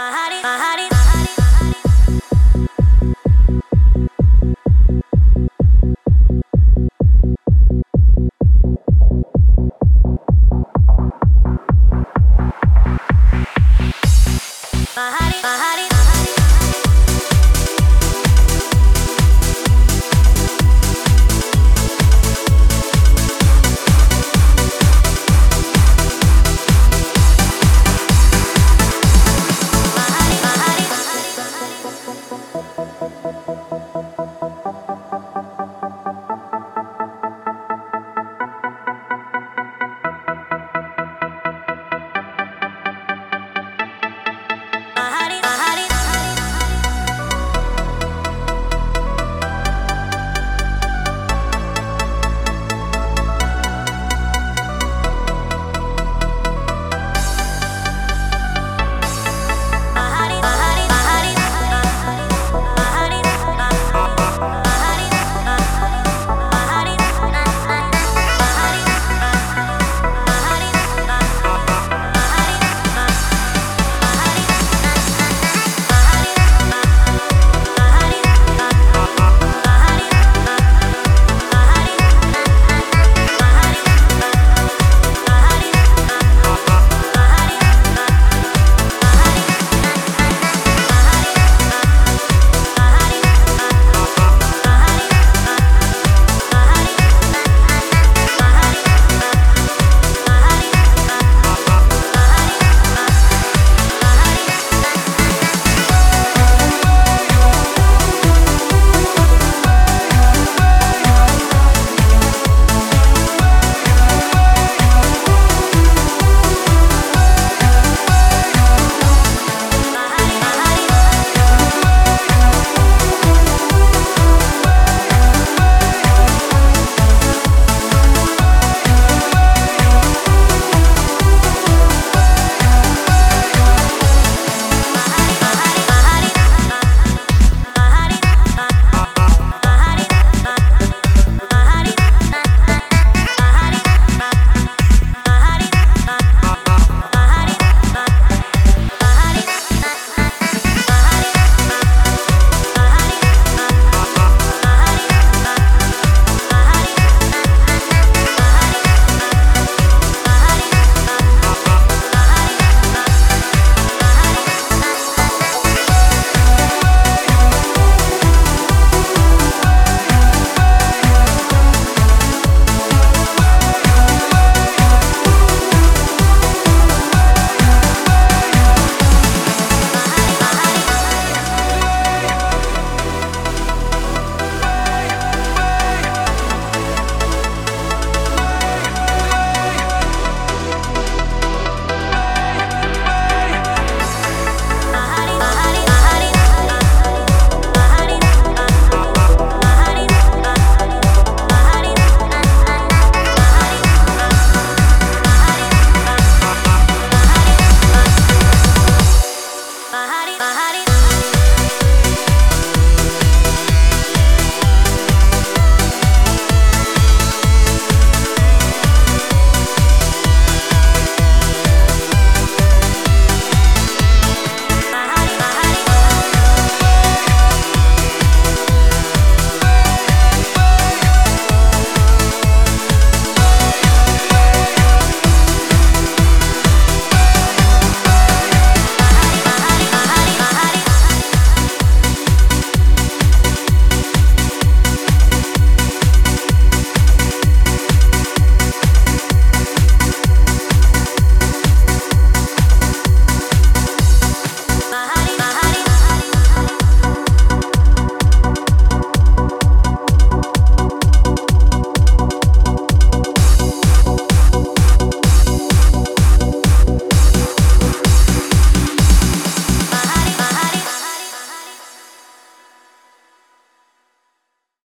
my heart is, my heart is.